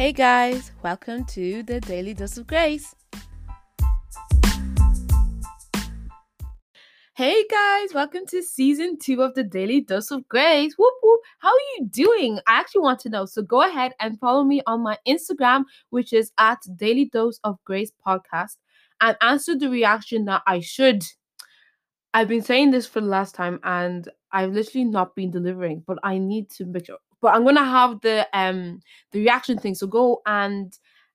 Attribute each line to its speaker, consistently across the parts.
Speaker 1: Hey guys, welcome to the Daily Dose of Grace. Hey guys, welcome to season two of the Daily Dose of Grace. Whoop whoop. How are you doing? I actually want to know. So go ahead and follow me on my Instagram, which is at Daily Dose of Grace Podcast, and answer the reaction that I should. I've been saying this for the last time and I've literally not been delivering, but I need to make sure. But I'm gonna have the um the reaction thing. So go and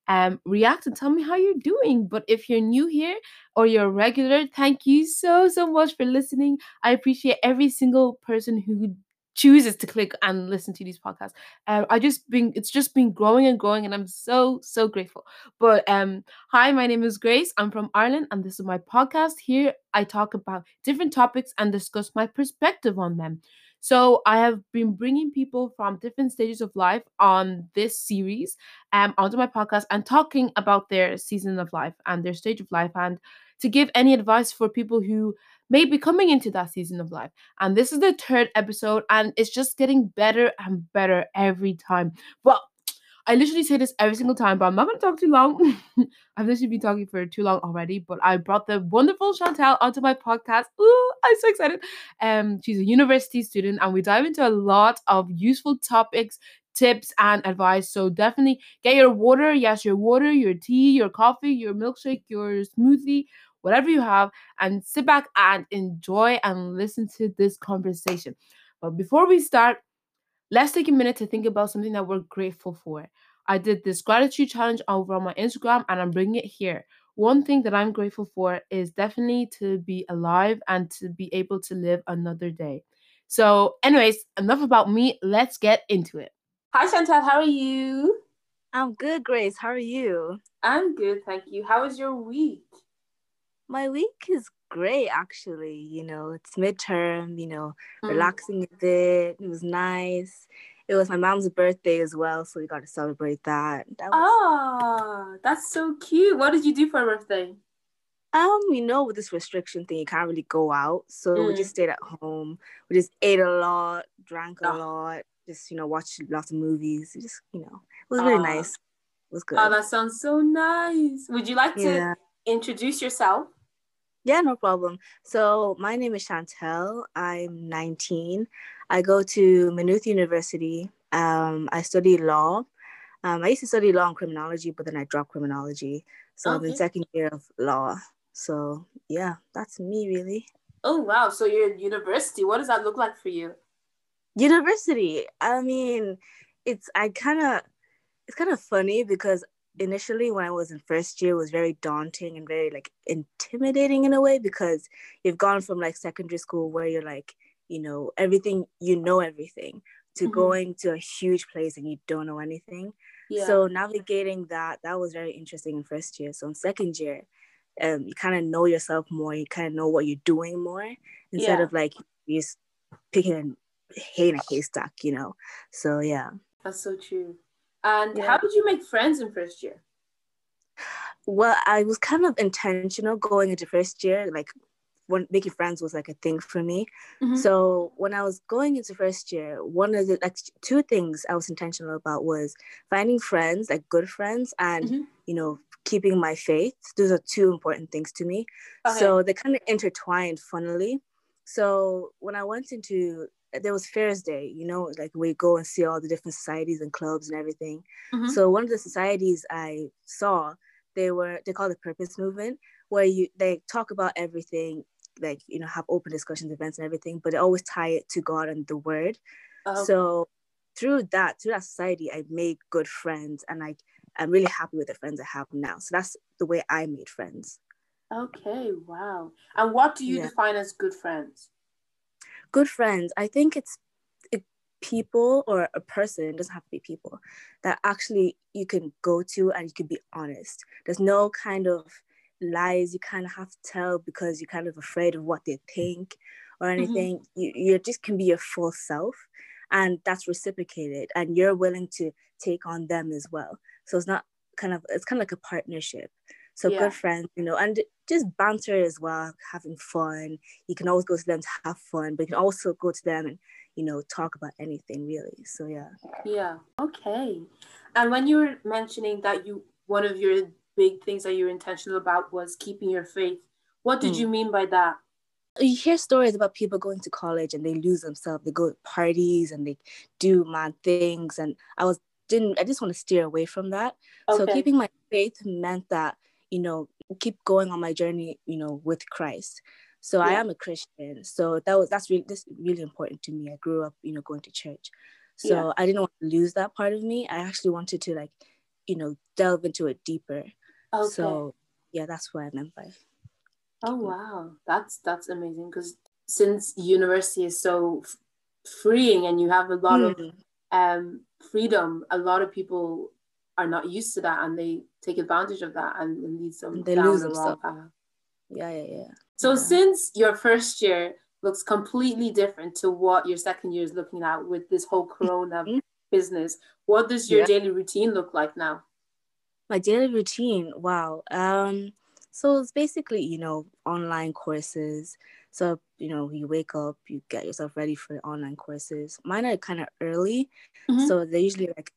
Speaker 1: um react and tell me how you're doing. But if you're new here or you're regular, thank you so so much for listening. I appreciate every single person who chooses to click and listen to these podcasts. Um, I just been it's just been growing and growing, and I'm so so grateful. But um, hi, my name is Grace. I'm from Ireland, and this is my podcast. Here, I talk about different topics and discuss my perspective on them. So I have been bringing people from different stages of life on this series um onto my podcast and talking about their season of life and their stage of life and to give any advice for people who may be coming into that season of life. And this is the third episode, and it's just getting better and better every time. But I literally say this every single time, but I'm not going to talk too long. I've literally been talking for too long already, but I brought the wonderful Shantel onto my podcast. Ooh, I'm so excited. Um, she's a university student, and we dive into a lot of useful topics, tips, and advice. So definitely get your water. Yes, your water, your tea, your coffee, your milkshake, your smoothie, whatever you have, and sit back and enjoy and listen to this conversation. But before we start, let's take a minute to think about something that we're grateful for. I did this gratitude challenge over on my Instagram and I'm bringing it here. One thing that I'm grateful for is definitely to be alive and to be able to live another day. So, anyways, enough about me. Let's get into it. Hi, Shantel. How are you?
Speaker 2: I'm good, Grace. How are you?
Speaker 1: I'm good, thank you. How was your week?
Speaker 2: My week is great, actually. You know, it's midterm, you know,
Speaker 1: Mm.
Speaker 2: relaxing a bit. It was nice. It was my mom's birthday as well, so we got to celebrate that. That was,
Speaker 1: Ah, that's so cute. What did you do for her birthday?
Speaker 2: um, you know, with this restriction thing, you can't really go out. So we
Speaker 1: Mm.
Speaker 2: just stayed at home. We just ate a lot, drank a
Speaker 1: Ah.
Speaker 2: lot, just, you know, watched lots of movies. It Just, you know, it was really
Speaker 1: Ah.
Speaker 2: nice. It was good.
Speaker 1: Oh, that sounds so nice. Would you like to
Speaker 2: yeah.
Speaker 1: introduce yourself?
Speaker 2: Yeah, no problem. So my name is Shantel. I'm 19. I go to Maynooth University. Um, I study law. Um, I used to study law and criminology, but then I dropped criminology. So I'm in second year of law. So yeah, that's me really.
Speaker 1: Oh, wow. So you're in university. What does that look like for you?
Speaker 2: University. I mean, it's I kind of it's kind of funny because initially when I was in first year was very daunting and very like intimidating in a way because you've gone from like secondary school where you're like, you know, everything you know everything to
Speaker 1: Mhm.
Speaker 2: going to a huge place and you don't know anything.
Speaker 1: Yeah.
Speaker 2: So navigating that that was very interesting in first year. So in second year, um, you kind of know yourself more. You kind of know what you're doing more instead
Speaker 1: Yeah.
Speaker 2: of like you just picking a hay in a haystack, you know. So yeah.
Speaker 1: that's so true. And
Speaker 2: Yeah.
Speaker 1: how did you make friends in first year?
Speaker 2: Well, I was kind of intentional going into first year, like when making friends was like a thing for me.
Speaker 1: Mhm.
Speaker 2: So when I was going into first year, one of the like two things I was intentional about was finding friends, like good friends, and
Speaker 1: Mhm.
Speaker 2: you know keeping my faith. Those are two important things to me.
Speaker 1: Okay.
Speaker 2: So they kind of intertwined funnily. So when I went into there was Fairs Day, you know, like we go and see all the different societies and clubs and everything.
Speaker 1: Mhm.
Speaker 2: So one of the societies I saw, they were they call the Purpose Movement, where you they talk about everything, like you know, have open discussions, events, and everything, but they always tie it to God and the Word.
Speaker 1: Oh,
Speaker 2: So through that, through that society, I made good friends, and I I'm really happy with the friends I have now. So that's the way I made friends.
Speaker 1: okay. Wow. And what do you
Speaker 2: Yeah.
Speaker 1: define as good friends?
Speaker 2: Good friends, I think it's it, people or a person, it doesn't have to be people, that actually you can go to and you can be honest. There's no kind of lies you kind of have to tell because you're kind of afraid of what they think or mm-hmm. anything. You, you just can be your full self and that's reciprocated and you're willing to take on them as well. So it's not kind of, it's kind of like a partnership. So
Speaker 1: Yeah.
Speaker 2: good friends, you know, and just banter as well, having fun. You can always go to them to have fun, but you can also go to them and, you know, talk about anything really. So yeah.
Speaker 1: Yeah. Okay. And when you were mentioning that you one of your big things that you were intentional about was keeping your faith, what did
Speaker 2: Hmm.
Speaker 1: you mean by that?
Speaker 2: you hear stories about people going to college and they lose themselves. They go to parties and they do mad things. And I was didn't I just want to steer away from that. So keeping my faith meant that, you know, keep going on my journey, you know, with Christ. So I am a Christian. So that was that's really that's really important to me. I grew up, you know, going to church. So
Speaker 1: Yeah.
Speaker 2: I didn't want to lose that part of me. I actually wanted to like, you know, delve into it deeper.
Speaker 1: Okay.
Speaker 2: So yeah, that's what I meant by
Speaker 1: oh wow. That's that's amazing because since university is so f- freeing and you have a lot of
Speaker 2: Mm.
Speaker 1: um freedom, a lot of people are not used to that and they take advantage of that and it leads them
Speaker 2: They
Speaker 1: down
Speaker 2: lose
Speaker 1: the wrong path.
Speaker 2: yeah, yeah, yeah.
Speaker 1: So
Speaker 2: Yeah.
Speaker 1: since your first year looks completely different to what your second year is looking at with this whole corona
Speaker 2: Mhm.
Speaker 1: business, what does your
Speaker 2: Yeah.
Speaker 1: daily routine look like now?
Speaker 2: my daily routine wow um so it's basically you know online courses so you know you wake up you get yourself ready for the online courses mine are kind of early
Speaker 1: Mhm.
Speaker 2: so they're usually like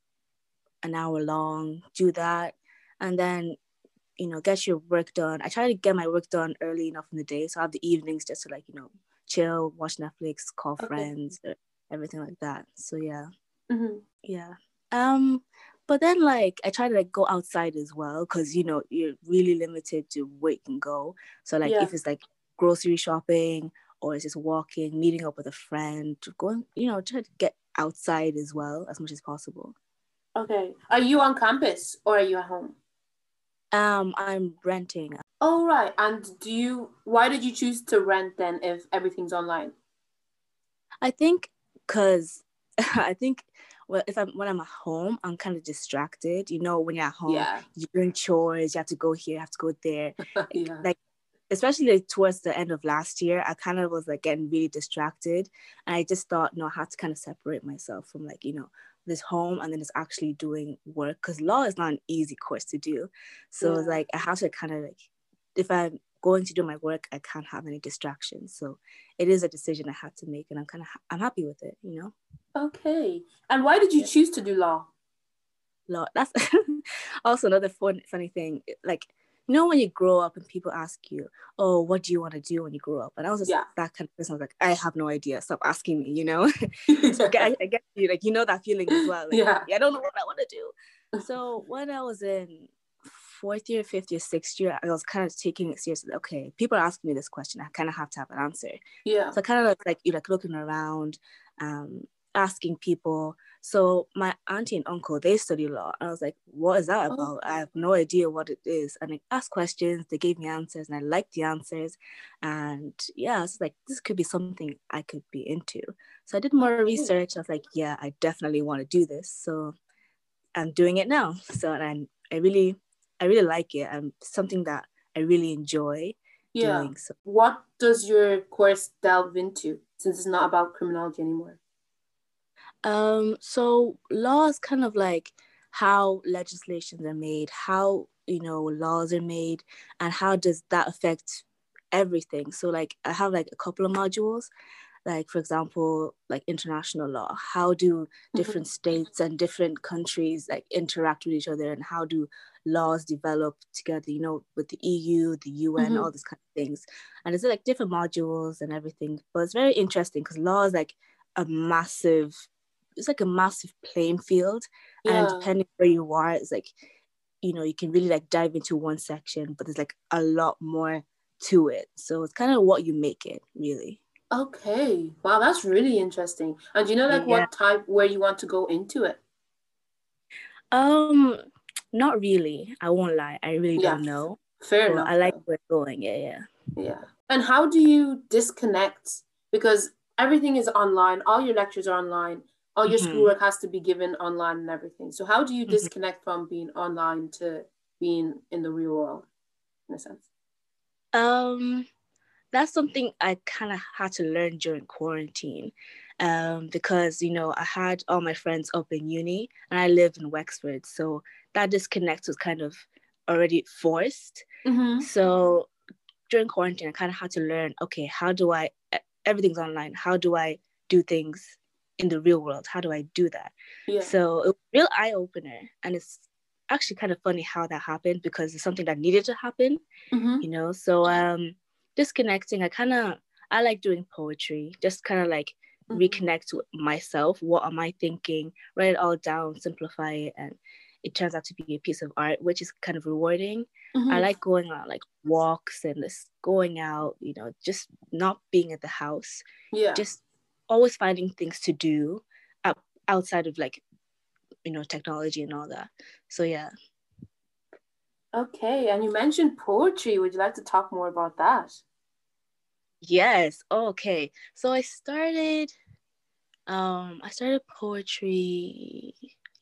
Speaker 2: an hour long do that and then you know get your work done i try to get my work done early enough in the day so i have the evenings just to like you know chill watch netflix call
Speaker 1: Okay.
Speaker 2: friends everything like that so yeah
Speaker 1: Mhm.
Speaker 2: yeah. Um, but then like I try to like go outside as well because you know you're really limited to where you can go. So like
Speaker 1: Yeah.
Speaker 2: if it's like grocery shopping or it's just walking, meeting up with a friend, going, you know, try to get outside as well as much as possible.
Speaker 1: Okay. Are you on campus or are you at home?
Speaker 2: Um, I'm renting.
Speaker 1: Oh right. And do you why did you choose to rent then if everything's online?
Speaker 2: I think because I think well if I'm when I'm at home, I'm kind of distracted. You know, when you're at home,
Speaker 1: Yeah.
Speaker 2: you're doing chores, you have to go here, you have to go there.
Speaker 1: yeah.
Speaker 2: like especially like towards the end of last year i kind of was like getting really distracted and i just thought no i had to kind of separate myself from like you know this home and then it's actually doing work because law is not an easy course to do so it's
Speaker 1: Yeah.
Speaker 2: like i have to kind of like if i'm going to do my work i can't have any distractions so it is a decision i had to make and i'm kind of i'm happy with it you know
Speaker 1: Okay. And why did you
Speaker 2: Yeah.
Speaker 1: choose to do law?
Speaker 2: law that's also another fun funny thing like you know when you grow up and people ask you oh what do you want to do when you grow up and i was just
Speaker 1: Yeah.
Speaker 2: that kind of person I was like i have no idea stop asking me you know so I, I get you like you know that feeling as well like,
Speaker 1: Yeah.
Speaker 2: i don't know what i want to do so when i was in fourth year fifth year sixth year i was kind of taking it seriously okay people are asking me this question i kind of have to have an answer
Speaker 1: yeah.
Speaker 2: so kind of like you like looking around, um, asking people. So my auntie and uncle they study law. And I was like, what is that
Speaker 1: Oh.
Speaker 2: about? I have no idea what it is. And I asked questions. They gave me answers, and I liked the answers. And yeah, I was like this could be something I could be into. So I did more research. I was like, yeah, I definitely want to do this. So I'm doing it now. So and I really, I really like it. Um, something that I really enjoy
Speaker 1: Yeah.
Speaker 2: doing. So
Speaker 1: What does your course delve into since it's not about criminology anymore?
Speaker 2: Um, so law is kind of like how legislations are made, how you know laws are made, and how does that affect everything. So like I have like a couple of modules, like for example, like international law. How do different states and different countries like interact with each other, and how do laws develop together? You know, with the EU, the UN,
Speaker 1: Mhm.
Speaker 2: all these kind of things. And it's like different modules and everything. But it's very interesting because law is like a massive it's like a massive playing field and depending where you are it's like you know you can really like dive into one section but there's like a lot more to it so it's kind of what you make it really
Speaker 1: Okay. Wow, that's really interesting. And do you know like
Speaker 2: Yeah.
Speaker 1: what type where you want to go into it?
Speaker 2: um not really i won't lie i really
Speaker 1: Yeah.
Speaker 2: don't know
Speaker 1: Fair
Speaker 2: but
Speaker 1: enough.
Speaker 2: i like where it's going yeah yeah
Speaker 1: Yeah. And how do you disconnect? Because everything is online, all your lectures are online, all your
Speaker 2: Mhm.
Speaker 1: schoolwork has to be given online and everything. So how do you
Speaker 2: Mhm.
Speaker 1: disconnect from being online to being in the real world, in a sense?
Speaker 2: Um, that's something I kind of had to learn during quarantine, um, because you know I had all my friends up in uni and I live in Wexford, so that disconnect was kind of already forced.
Speaker 1: Mm-hmm.
Speaker 2: So during quarantine, I kind of had to learn. Okay, how do I? Everything's online. How do I do things in the real world? How do I do that?
Speaker 1: Yeah.
Speaker 2: So it was a real eye opener, and it's actually kind of funny how that happened because it's something that needed to happen.
Speaker 1: Mm-hmm.
Speaker 2: You know, so um, disconnecting. I kind of I like doing poetry. Just kind of like
Speaker 1: Mhm.
Speaker 2: reconnect with myself. What am I thinking? Write it all down, simplify it, and it turns out to be a piece of art, which is kind of rewarding. I
Speaker 1: Mhm.
Speaker 2: like going on like walks and just going out, you know, just not being at the house,
Speaker 1: yeah.
Speaker 2: just always finding things to do outside of like, you know, technology and all that. So yeah.
Speaker 1: Okay, and you mentioned poetry. Would you like to talk more about that?
Speaker 2: Yes. Okay. So I started um I started poetry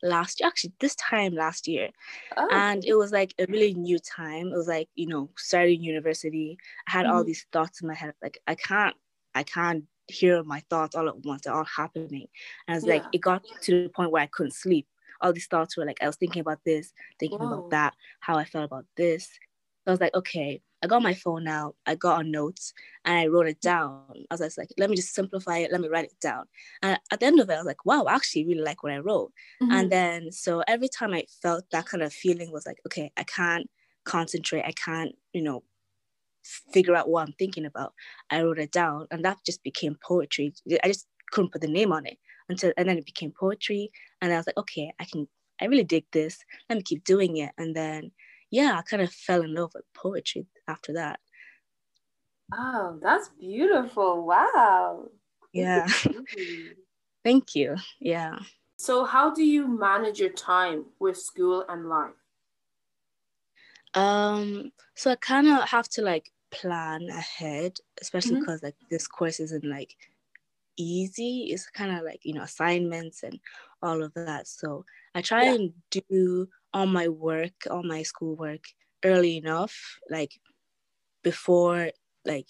Speaker 2: last year actually this time last year
Speaker 1: Oh,
Speaker 2: and it was like a really new time it was like you know starting university i had all
Speaker 1: Mhm.
Speaker 2: these thoughts in my head like i can't i can't hear my thoughts all at once. They're all happening. And it's like
Speaker 1: Yeah.
Speaker 2: it got to the point where i couldn't sleep. All these thoughts were like i was thinking about this thinking
Speaker 1: Whoa.
Speaker 2: about that how i felt about this. So i was like okay i got my phone out i got on notes and i wrote it down. I was just like let me just simplify it let me write it down. And at the end of it i was like wow i actually really like what i wrote.
Speaker 1: Mhm.
Speaker 2: and then so every time I felt that kind of feeling was like, okay, I can't concentrate, I can't, you know, figure out what I'm thinking about. I wrote it down and that just became poetry. I just couldn't put the name on it until and then it became poetry. And I was like, okay, I can I really dig this. Let me keep doing it. And then yeah, I kind of fell in love with poetry after that.
Speaker 1: oh, that's beautiful. Wow.
Speaker 2: Yeah. Thank you. Yeah.
Speaker 1: So, how do you manage your time with school and life?
Speaker 2: Um, so I kind of have to like plan ahead, especially
Speaker 1: Mhm.
Speaker 2: because like this course isn't like easy. It's kind of like you know assignments and all of that. So I try
Speaker 1: Yeah.
Speaker 2: and do all my work, all my schoolwork early enough, like before like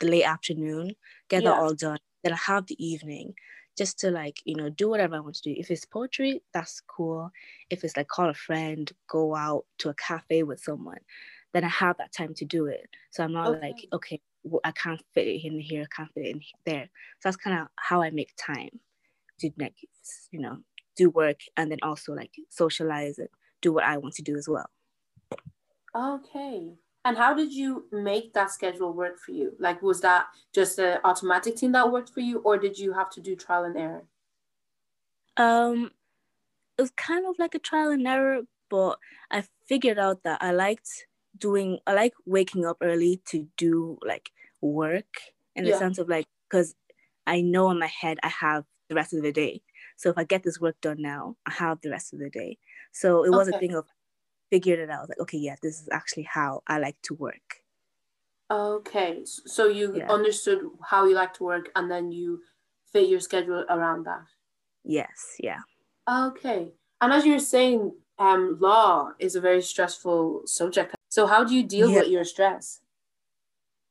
Speaker 2: the late afternoon, get
Speaker 1: Yeah.
Speaker 2: that all done. Then I have the evening just to like you know do whatever I want to do. If it's poetry, that's cool. If it's like call a friend, go out to a cafe with someone, then I have that time to do it. So I'm not
Speaker 1: Okay.
Speaker 2: like okay, well, I can't fit it in here, I can't fit it in there. So that's kind of how I make time to like you know do work and then also like socialize and do what I want to do as well.
Speaker 1: Okay. And how did you make that schedule work for you? Like, was that just an automatic thing that worked for you, or did you have to do trial and error?
Speaker 2: Um, it was kind of like a trial and error, but I figured out that I liked doing, I like waking up early to do like work in the
Speaker 1: Yeah.
Speaker 2: sense of like, because I know in my head I have the rest of the day. So if I get this work done now, I have the rest of the day. So it was a thing of figured it out. I was like, okay, yeah, this is actually how I like to work.
Speaker 1: Okay. So you
Speaker 2: Yeah.
Speaker 1: understood how you like to work, and then you fit your schedule around that.
Speaker 2: Yes, yeah.
Speaker 1: Okay. And as you were saying, um, law is a very stressful subject. So how do you deal
Speaker 2: Yeah.
Speaker 1: with your stress?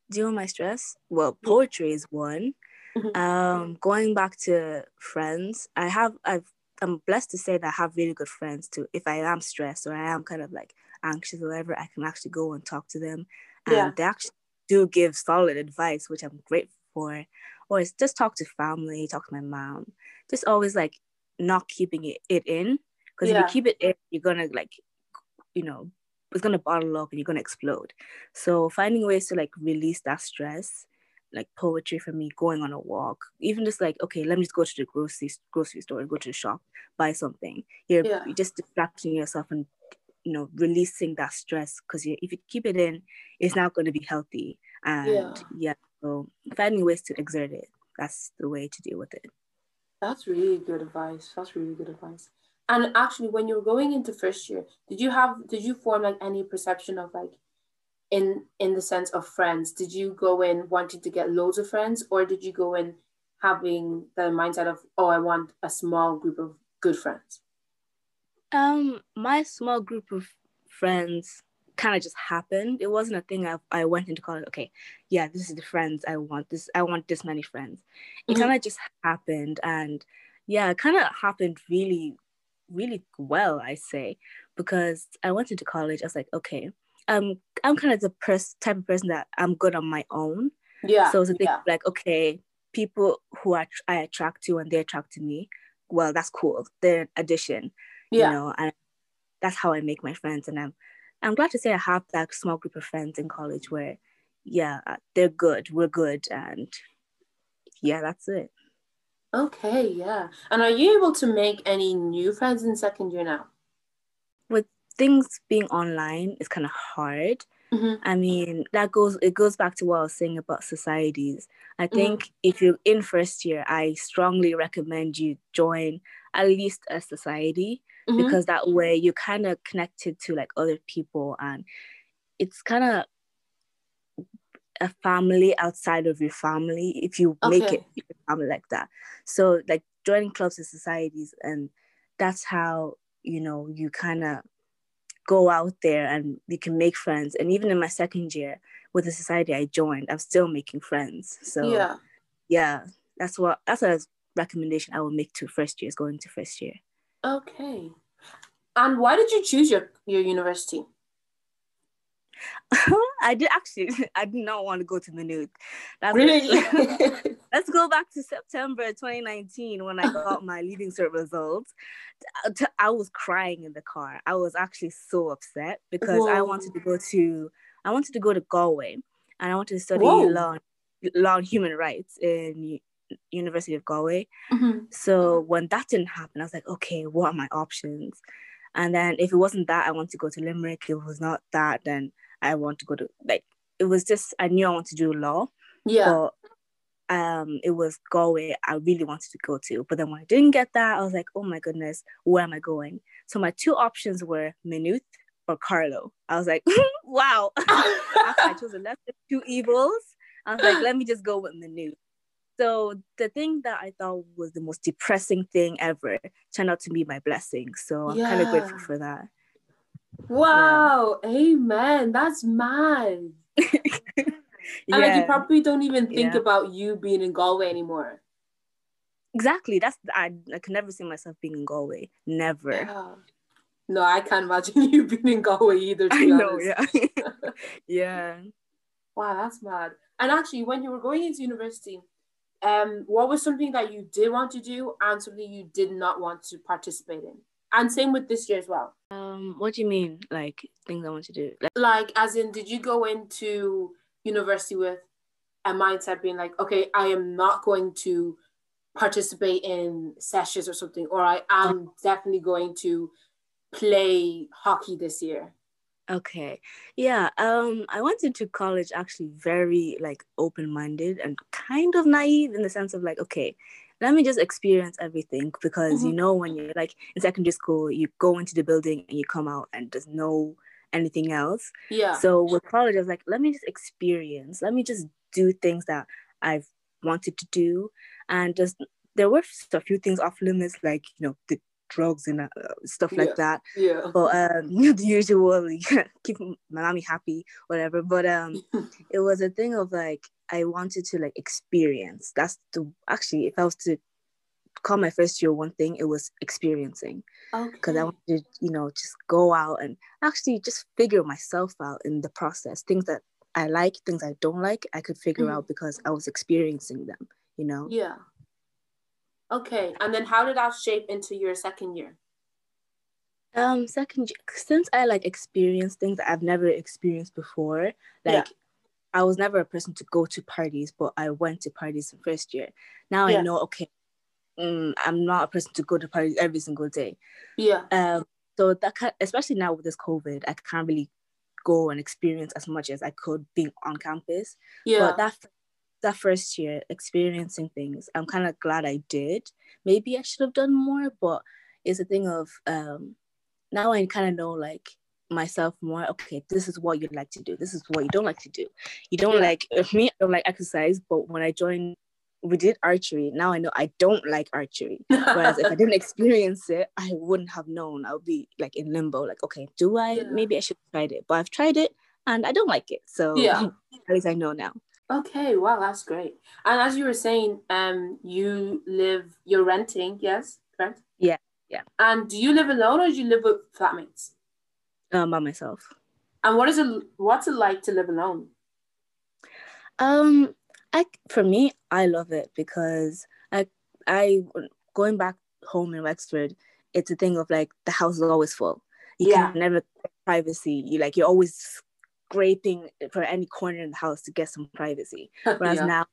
Speaker 2: Deal with my stress. Well, poetry is one.
Speaker 1: Mhm.
Speaker 2: Um, going back to friends, I have I've I'm blessed to say that I have really good friends too. If I am stressed or I am kind of like anxious or whatever, I can actually go and talk to them. And
Speaker 1: Yeah.
Speaker 2: they actually do give solid advice, which I'm grateful for. Or it's just talk to family, talk to my mom. Just always like not keeping it, it in. Because
Speaker 1: Yeah.
Speaker 2: if you keep it in, you're gonna like, you know, it's gonna bottle up and you're gonna explode. So finding ways to like release that stress like poetry for me, going on a walk, even just like, okay, let me just go to the grocery grocery store, and go to the shop, buy something. You're,
Speaker 1: Yeah.
Speaker 2: you're just distracting yourself and you know releasing that stress because you, if you keep it in, it's not going to be healthy. And
Speaker 1: Yeah.
Speaker 2: yeah. so finding ways to exert it, that's the way to deal with it.
Speaker 1: That's really good advice. That's really good advice. And actually, when you were going into first year, did you have did you form like any perception of like in in the sense of friends? Did you go in wanting to get loads of friends, or did you go in having the mindset of oh, I want a small group of good friends?
Speaker 2: Um, my small group of friends kind of just happened. It wasn't a thing I, I went into college. Okay, yeah, this is the friends I want. This I want this many friends. It
Speaker 1: Mhm.
Speaker 2: kind of just happened, and yeah, it kind of happened really, really well. I say because I went into college. I was like, okay, um, I'm kind of the pers- type of person that I'm good on my own.
Speaker 1: Yeah.
Speaker 2: So it's a thing
Speaker 1: yeah.
Speaker 2: like, okay, people who I, I attract to and they attract to me, well, that's cool. They're an addition,
Speaker 1: yeah.
Speaker 2: you know, and that's how I make my friends. And I'm, I'm glad to say I have that small group of friends in college where, yeah, they're good. We're good. And yeah, that's it.
Speaker 1: Okay, yeah. And are you able to make any new friends in second year now?
Speaker 2: With things being online, it's kind of hard.
Speaker 1: Mhm.
Speaker 2: I mean, that goes it goes back to what I was saying about societies. I
Speaker 1: Mm-hmm.
Speaker 2: think if you're in first year, I strongly recommend you join at least a society
Speaker 1: Mhm.
Speaker 2: because that way you're kind of connected to like other people and it's kind of a family outside of your family if you make it your family like that. So like joining clubs and societies and that's how you know you kind of go out there and you can make friends and even in my second year with the society I joined I'm still making friends. So
Speaker 1: yeah.
Speaker 2: yeah, that's what that's a recommendation I would make to first years going to first year.
Speaker 1: Okay. And why did you choose your, your university?
Speaker 2: Um, I did actually I did not want to go to Maynooth. That's
Speaker 1: Really?
Speaker 2: Let's go back to September 2019 when I got my leaving cert results. I was crying in the car. I was actually so upset because I wanted to go to I wanted to go to Galway and I wanted to study
Speaker 1: Whoa.
Speaker 2: law law and human rights in University of Galway.
Speaker 1: Mhm.
Speaker 2: So when that didn't happen, I was like, okay, what are my options? And then if it wasn't that, I want to go to Limerick. If it was not that, then I want to go to like it was just I knew I wanted to do law,
Speaker 1: Yeah.
Speaker 2: but um it was Galway I really wanted to go to. But then when I didn't get that, I was like, oh my goodness, where am I going? So my two options were Maynooth or Carlow. I was like, wow. I chose the lesser of two evils, I was like, let me just go with Maynooth. So the thing that I thought was the most depressing thing ever turned out to be my blessing. So I'm kind of grateful for that.
Speaker 1: Wow. Amen. That's mad. And like you probably don't even think
Speaker 2: Yeah.
Speaker 1: about you being in Galway anymore.
Speaker 2: exactly. That's I, I could never see myself being in Galway. Never.
Speaker 1: Yeah. No, I can't imagine you being in Galway either. To
Speaker 2: I know,
Speaker 1: honest.
Speaker 2: yeah. yeah.
Speaker 1: Wow, that's mad. And actually, when you were going into university, um, what was something that you did want to do and something you did not want to participate in? And same with this year as well.
Speaker 2: Um, what do you mean? Like things I want to do? Like,
Speaker 1: Like, as in, did you go into university with a mindset being like, okay, I am not going to participate in sessions or something, or I am definitely going to play hockey this year?
Speaker 2: okay. Yeah. Um, I went into college actually very like open-minded and kind of naive in the sense of like, okay, let me just experience everything because you
Speaker 1: Mhm.
Speaker 2: know when you're like in secondary school, you go into the building and you come out and there's no anything else.
Speaker 1: Yeah.
Speaker 2: So with college, I was like, let me just experience. Let me just do things that I've wanted to do, and just there were a few things off limits, like you know the drugs and uh, stuff
Speaker 1: Yeah.
Speaker 2: like that.
Speaker 1: yeah.
Speaker 2: But um, the usual, keep my mommy happy, whatever. But um, it was a thing of like I wanted to like experience. That's the actually, if I was to call my first year one thing, it was experiencing because I wanted to, you know, just go out and actually just figure myself out in the process. Things that I like, things I don't like, I could figure
Speaker 1: Mhm.
Speaker 2: out because I was experiencing them, you know?
Speaker 1: Yeah. Okay. And then how did that shape into your second year?
Speaker 2: Um, second, since I like experience things that I've never experienced before,
Speaker 1: Yeah.
Speaker 2: I was never a person to go to parties, but I went to parties in first year. Now
Speaker 1: Yeah.
Speaker 2: I know, okay, mm, I'm not a person to go to parties every single day.
Speaker 1: Yeah.
Speaker 2: Um, so that kind, especially now with this COVID, I can't really go and experience as much as I could being on campus.
Speaker 1: Yeah.
Speaker 2: But that that first year, experiencing things, I'm kind of glad I did. Maybe I should have done more, but it's a thing of um, now I kind of know like myself more. Okay, this is what you like to do. This is what you don't like to do. You don't
Speaker 1: Yeah.
Speaker 2: like me. I don't like exercise, but when I joined, we did archery. Now I know I don't like archery. Whereas if I didn't experience it, I wouldn't have known. I would be like in limbo, like, okay, do I?
Speaker 1: Yeah.
Speaker 2: Maybe I should try it. But I've tried it and I don't like it. So
Speaker 1: Yeah.
Speaker 2: at least I know now.
Speaker 1: okay. Wow, that's great. And as you were saying, um, you live, you're renting, yes, correct?
Speaker 2: Yeah, yeah.
Speaker 1: And do you live alone or do you live with flatmates?
Speaker 2: Um, by myself.
Speaker 1: And what is it? What's it like to live alone?
Speaker 2: Um, I for me, I love it because I I going back home in Wexford, it's a thing of like the house is always full. You yeah. can never privacy. You like you're always scraping for any corner in the house to get some privacy. Whereas yeah. now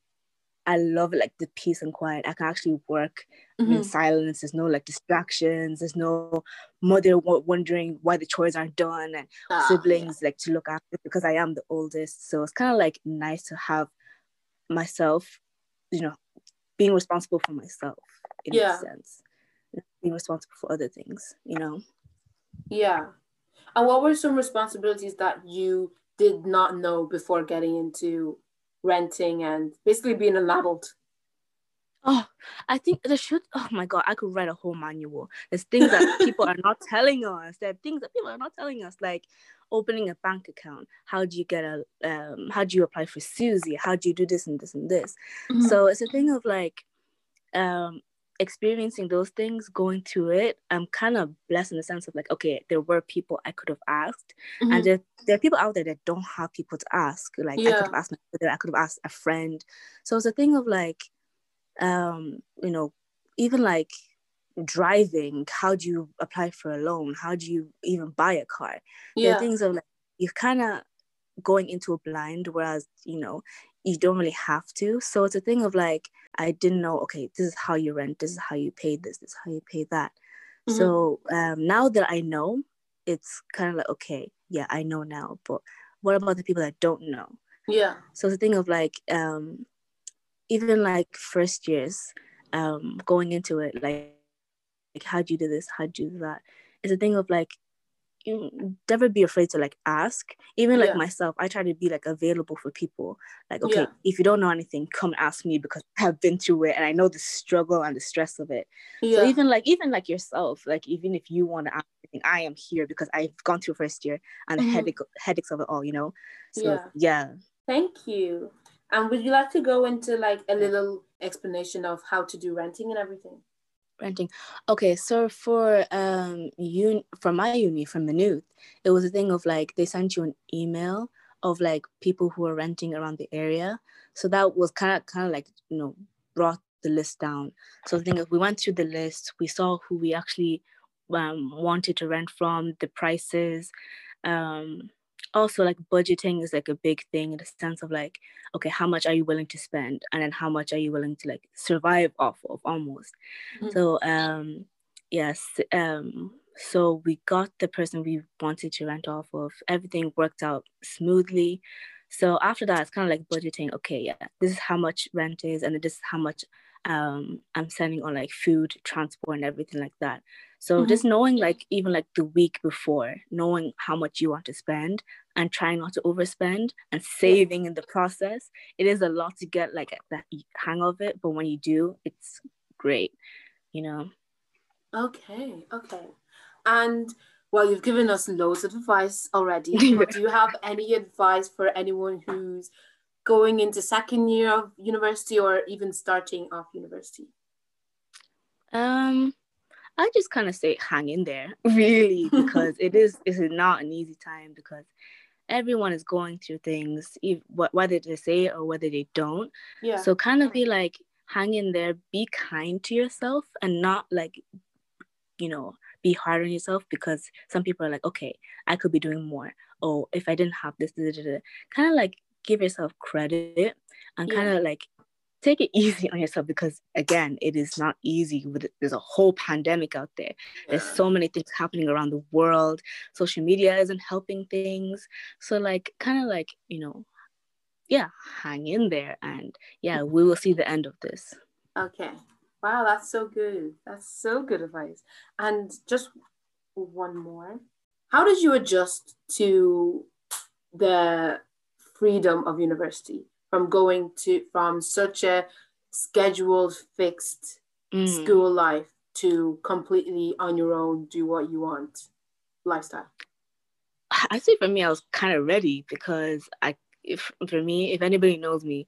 Speaker 2: I love like the peace and quiet. I can actually work mm-hmm. in silence. There's no like distractions. There's no mother w- wondering why the chores aren't done and oh, siblings yeah. like to look after because I am the oldest. So it's kind of like nice to have myself, you know, being responsible for myself in yeah. a sense, being responsible for other things, you know.
Speaker 1: Yeah. And what were some responsibilities that you did not know before getting into renting and basically being adult?
Speaker 2: Oh, I think there should. Oh my god, I could write a whole manual. There's things that people are not telling us. There are things that people are not telling us, like opening a bank account. How do you get a? Um, how do you apply for SUSI? How do you do this and this and this? Mm-hmm. So it's a thing of like, um, experiencing those things, going through it, I'm kind of blessed in the sense of like, okay, there were people I could have asked, mm-hmm. and there, there are people out there that don't have people to ask. Like yeah. I could have asked my brother, I could have asked a friend. So it's a thing of like, um, you know, even like driving. How do you apply for a loan? How do you even buy a car? Yeah. There are things of like you're kind of going into a blind, whereas you know you don't really have to. So it's a thing of like, I didn't know, okay, this is how you rent, this is how you pay this, this is how you pay that. Mm-hmm. So um, now that I know, it's kind of like, okay, yeah, I know now. But what about the people that don't know?
Speaker 1: Yeah.
Speaker 2: So the thing of like, um, even like first years, um, going into it, like, like how do you do this? How do you do that? It's a thing of like, you never be afraid to like ask even like yeah. myself i try to be like available for people like okay yeah. if you don't know anything come ask me because i've been through it and i know the struggle and the stress of it yeah. so even like even like yourself like even if you want to ask anything i am here because i've gone through first year and mm-hmm. the headache headaches of it all you know so yeah. yeah
Speaker 1: thank you and would you like to go into like a little explanation of how to do renting and everything
Speaker 2: renting okay so for um you for my uni from Maynooth it was a thing of like they sent you an email of like people who are renting around the area. So that was kind of kind of like you know brought the list down. So the thing is we went through the list. We saw who we actually um, wanted to rent from the prices um also like budgeting is like a big thing in the sense of like okay how much are you willing to spend? And then how much are you willing to like survive off of almost. Mm-hmm. so um yes um so we got the person we wanted to rent off of. Everything worked out smoothly. So after that it's kind of like budgeting okay yeah this is how much rent is and this is how much um i'm spending on like food transport and everything like that so mm-hmm. just knowing like even like the week before, knowing how much you want to spend and trying not to overspend and saving in the process, it is a lot to get like that hang of it. But when you do, it's great, you know.
Speaker 1: Okay, okay. And well, you've given us loads of advice already. do you have any advice for anyone who's going into second year of university or even starting off university?
Speaker 2: Um, I just kind of say hang in there, really, because it is it's not an easy time because everyone is going through things, whether they say it or whether they don't. Yeah. So kind of be like hang in there, be kind to yourself, and not like you know be hard on yourself because some people are like, okay, I could be doing more. Oh, if I didn't have this, kind of like give yourself credit and kind of like take it easy on yourself because again it is not easy with there's a whole pandemic out there. There's so many things happening around the world. Social media isn't helping things. So like kind of like you know yeah hang in there and yeah mm-hmm. we will see the end of this.
Speaker 1: Okay. Wow that's so good. That's so good advice. And just one more. How did you adjust to the freedom of university from going to from such a scheduled fixed mm. school life to completely on your own do what you want lifestyle
Speaker 2: i say for me i was kind of ready because i if for me if anybody knows me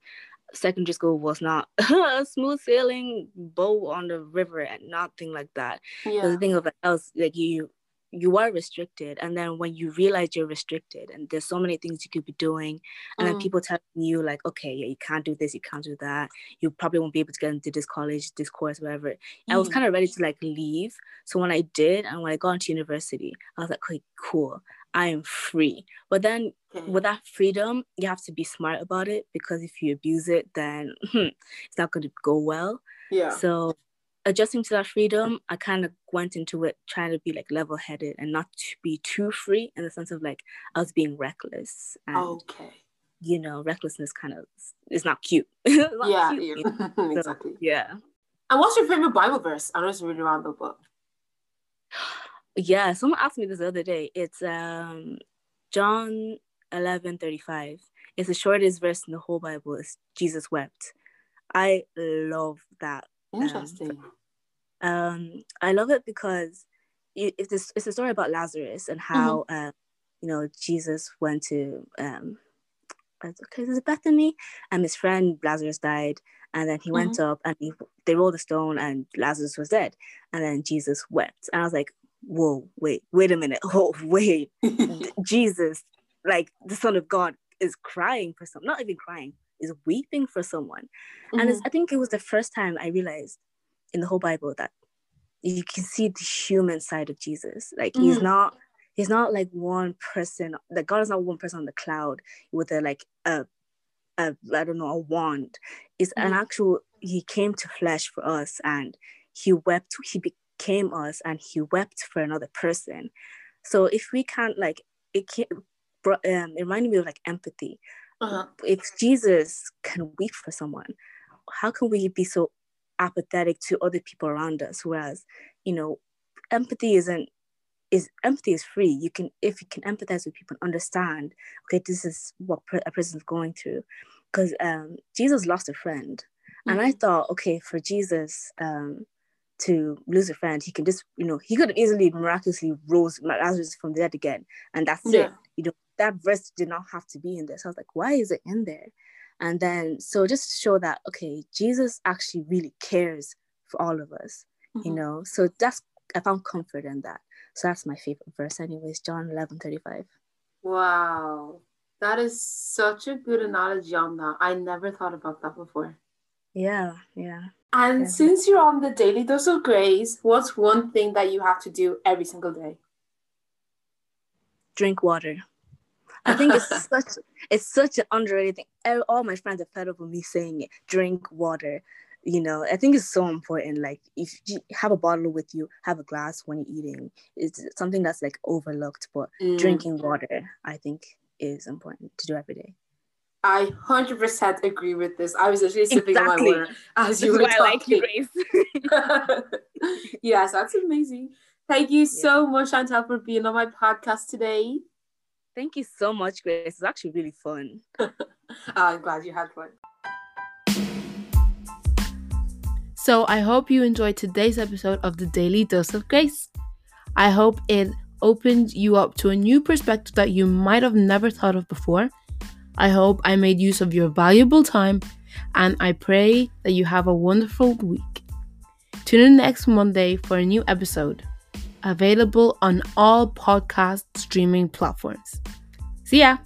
Speaker 2: secondary school was not a smooth sailing boat on the river and nothing like that yeah. the thing of like, was like you you are restricted and then when you realize you're restricted and there's so many things you could be doing and mm. then people telling you like okay yeah you can't do this you can't do that. You probably won't be able to get into this college this course whatever. Mm. i was mm. kind of ready to like leave. So when i did and when i got into university i was like okay cool. I am free. But then with that freedom you have to be smart about it because if you abuse it then it's not going to go well.
Speaker 3: Yeah.
Speaker 2: So adjusting to that freedom, I kind of went into it trying to be like level headed and not to be too free in the sense of like I was being reckless. And,
Speaker 3: okay.
Speaker 2: You know, recklessness kind of is not cute. not
Speaker 3: yeah, cute. You know? exactly.
Speaker 2: Yeah.
Speaker 3: And what's your favorite Bible verse? I know it's really around the book.
Speaker 2: Yeah, someone asked me this the other day. It's um John 11 35. It's the shortest verse in the whole Bible. It's Jesus wept. I love that
Speaker 3: um, Interesting. Um,
Speaker 2: um, I love it because it, it's, it's a story about Lazarus and how, mm-hmm. uh, you know, Jesus went to, um, okay, this is Bethany, and his friend Lazarus died. And then he mm-hmm. went up and he, they rolled a stone and Lazarus was dead. And then Jesus wept. And I was like, whoa, wait, wait a minute. Oh, wait. Jesus, like the Son of God, is crying for some, not even crying, is weeping for someone. Mm-hmm. And I think it was the first time I realized in the whole Bible that you can see the human side of Jesus. Like mm-hmm. he's not he's not like one person that God is not one person on the cloud with a like a a I don't know a wand. It's mm-hmm. an actual he came to flesh for us and he wept he became us and he wept for another person. So if we can't like it came, um, it reminded me of like empathy uh-huh. If Jesus can weep for someone, how can we be so apathetic to other people around us? Whereas, you know, empathy isn't is empathy is free. You can if you can empathize with people and understand, okay, this is what a person is going through. Because um, Jesus lost a friend, mm-hmm. and I mm-hmm. thought, okay, for Jesus um, to lose a friend, he can just, you know, he could have easily miraculously rose Lazarus from the dead again, and that's yeah. it. You know, that verse did not have to be in there. So I was like, why is it in there? And then, so just to show that, okay, Jesus actually really cares for all of us, mm-hmm. you know? So that's, I found comfort in that. So that's my favorite verse, anyways, John 11 35.
Speaker 3: Wow. That is such a good analogy on that. I never thought about that before.
Speaker 2: Yeah, yeah.
Speaker 3: And
Speaker 2: yeah.
Speaker 3: since you're on the daily dose of grace, what's one thing that you have to do every single day?
Speaker 2: Drink water. I think it's such it's such an underrated thing. All my friends are fed up with me saying it. Drink water. You know, I think it's so important. Like if you have a bottle with you, have a glass when you're eating. It's something that's like overlooked, but mm. drinking water, I think, is important to do every day.
Speaker 3: I hundred percent agree with this. I was actually sipping exactly. on my water as you were talking. Like yes, that's amazing. Thank you yeah. so much, Shantel, for being on my podcast today.
Speaker 2: Thank you so much, Grace. It's actually really fun.
Speaker 3: Oh, I'm glad you had fun.
Speaker 1: So I hope you enjoyed today's episode of the Daily Dose of Grace. I hope it opened you up to a new perspective that you might have never thought of before. I hope I made use of your valuable time and I pray that you have a wonderful week. Tune in next Monday for a new episode available on all podcast streaming platforms. See ya!